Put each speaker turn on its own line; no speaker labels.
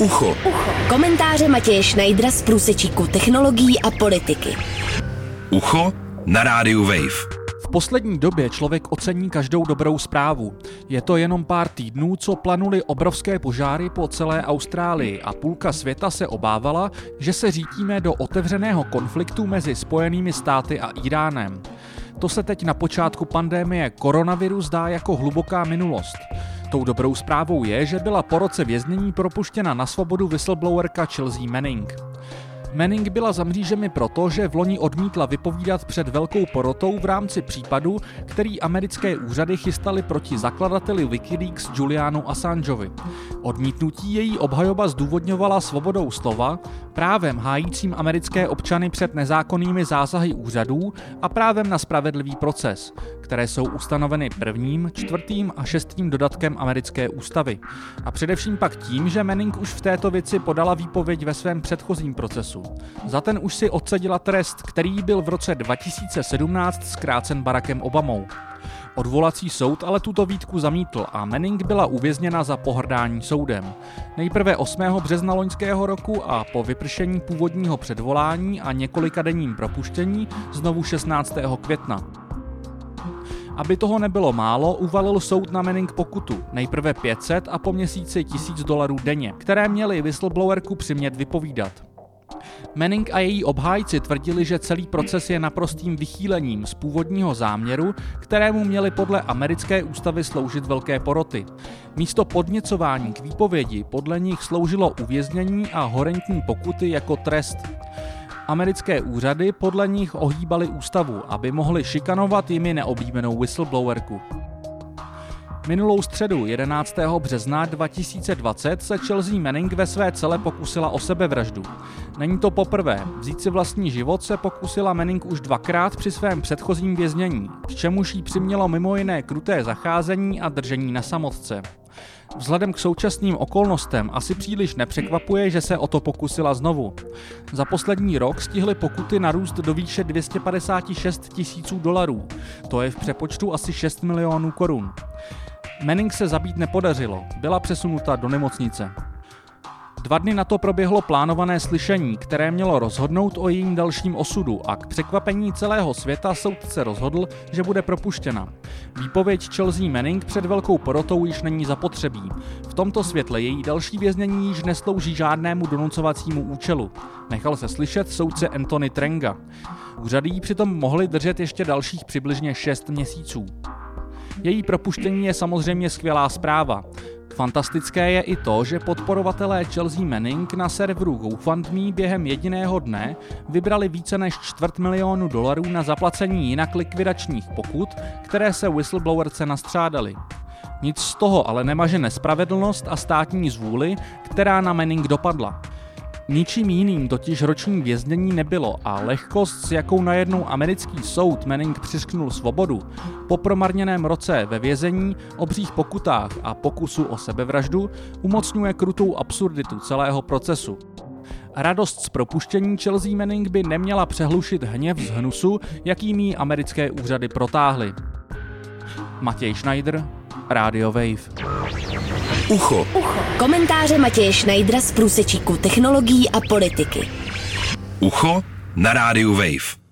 Ucho.
Ucho. Komentáře Matěje Schneidera z průsečíku technologií a politiky.
Ucho na rádiu Wave.
V poslední době člověk ocení každou dobrou zprávu. Je to jenom pár týdnů, co planuly obrovské požáry po celé Austrálii a půlka světa se obávala, že se řítíme do otevřeného konfliktu mezi Spojenými státy a Iránem. To se teď na počátku pandémie koronaviru zdá jako hluboká minulost. Tou dobrou zprávou je, že byla po roce věznění propuštěna na svobodu whistleblowerka Chelsea Manning. Manning byla za mřížemi proto, že v loni odmítla vypovídat před velkou porotou v rámci případu, který americké úřady chystaly proti zakladateli Wikileaks Julianu Assangeovi. Odmítnutí její obhajoba zdůvodňovala svobodou slova, právem hájícím americké občany před nezákonnými zásahy úřadů a právem na spravedlivý proces, které jsou ustanoveny prvním, čtvrtým a šestým dodatkem americké ústavy. A především pak tím, že Manning už v této věci podala výpověď ve svém předchozím procesu. Za ten už si odsedila trest, který byl v roce 2017 zkrácen Barackem Obamou. Odvolací soud ale tuto výtku zamítl a Manning byla uvězněna za pohrdání soudem. Nejprve 8. března loňského roku a po vypršení původního předvolání a několika denním propuštění znovu 16. května. Aby toho nebylo málo, uvalil soud na Manning pokutu, nejprve 500 a po měsíci 1000 dolarů denně, které měly whistleblowerku přimět vypovídat. Manning a její obhájci tvrdili, že celý proces je naprostým vychýlením z původního záměru, kterému měly podle americké ústavy sloužit velké poroty. Místo podněcování k výpovědi podle nich sloužilo uvěznění a horentní pokuty jako trest. Americké úřady podle nich ohýbaly ústavu, aby mohli šikanovat jimi neoblíbenou whistleblowerku. Minulou středu 11. března 2020 se Chelsea Manning ve své cele pokusila o sebevraždu. Není to poprvé. Vzít si vlastní život se pokusila Manning už dvakrát při svém předchozím věznění, k čemuž jí přimělo mimo jiné kruté zacházení a držení na samotce. Vzhledem k současným okolnostem asi příliš nepřekvapuje, že se o to pokusila znovu. Za poslední rok stihly pokuty narůst do výše 256 tisíců dolarů. To je v přepočtu asi 6 milionů korun. Manning se zabít nepodařilo, byla přesunuta do nemocnice. Dva dny na to proběhlo plánované slyšení, které mělo rozhodnout o jejím dalším osudu a k překvapení celého světa soudce rozhodl, že bude propuštěna. Výpověď Chelsea Manning před velkou porotou již není zapotřebí. V tomto světle její další věznění již neslouží žádnému donucovacímu účelu. Nechal se slyšet soudce Anthony Trenga. Úřady ji přitom mohly držet ještě dalších přibližně 6 měsíců. Její propuštění je samozřejmě skvělá zpráva. Fantastické je i to, že podporovatelé Chelsea Manning na serveru GoFundMe během jediného dne vybrali více než čtvrt milionu dolarů na zaplacení jinak likvidačních pokut, které se whistleblowerce nastřádali. Nic z toho ale nemaže nespravedlnost a státní zvůli, která na Manning dopadla. Ničím jiným totiž roční věznění nebylo a lehkost, s jakou najednou americký soud Manning přišknul svobodu, po promarněném roce ve vězení, obřích pokutách a pokusu o sebevraždu, umocňuje krutou absurditu celého procesu. Radost z propuštění Chelsea Manning by neměla přehlušit hněv z hnusu, jakými americké úřady protáhly. Matěj Schneider, Radio Wave.
Ucho.
Ucho. Komentáře Matěje Schneidera z průsečíku technologií a politiky.
Ucho na rádiu Wave.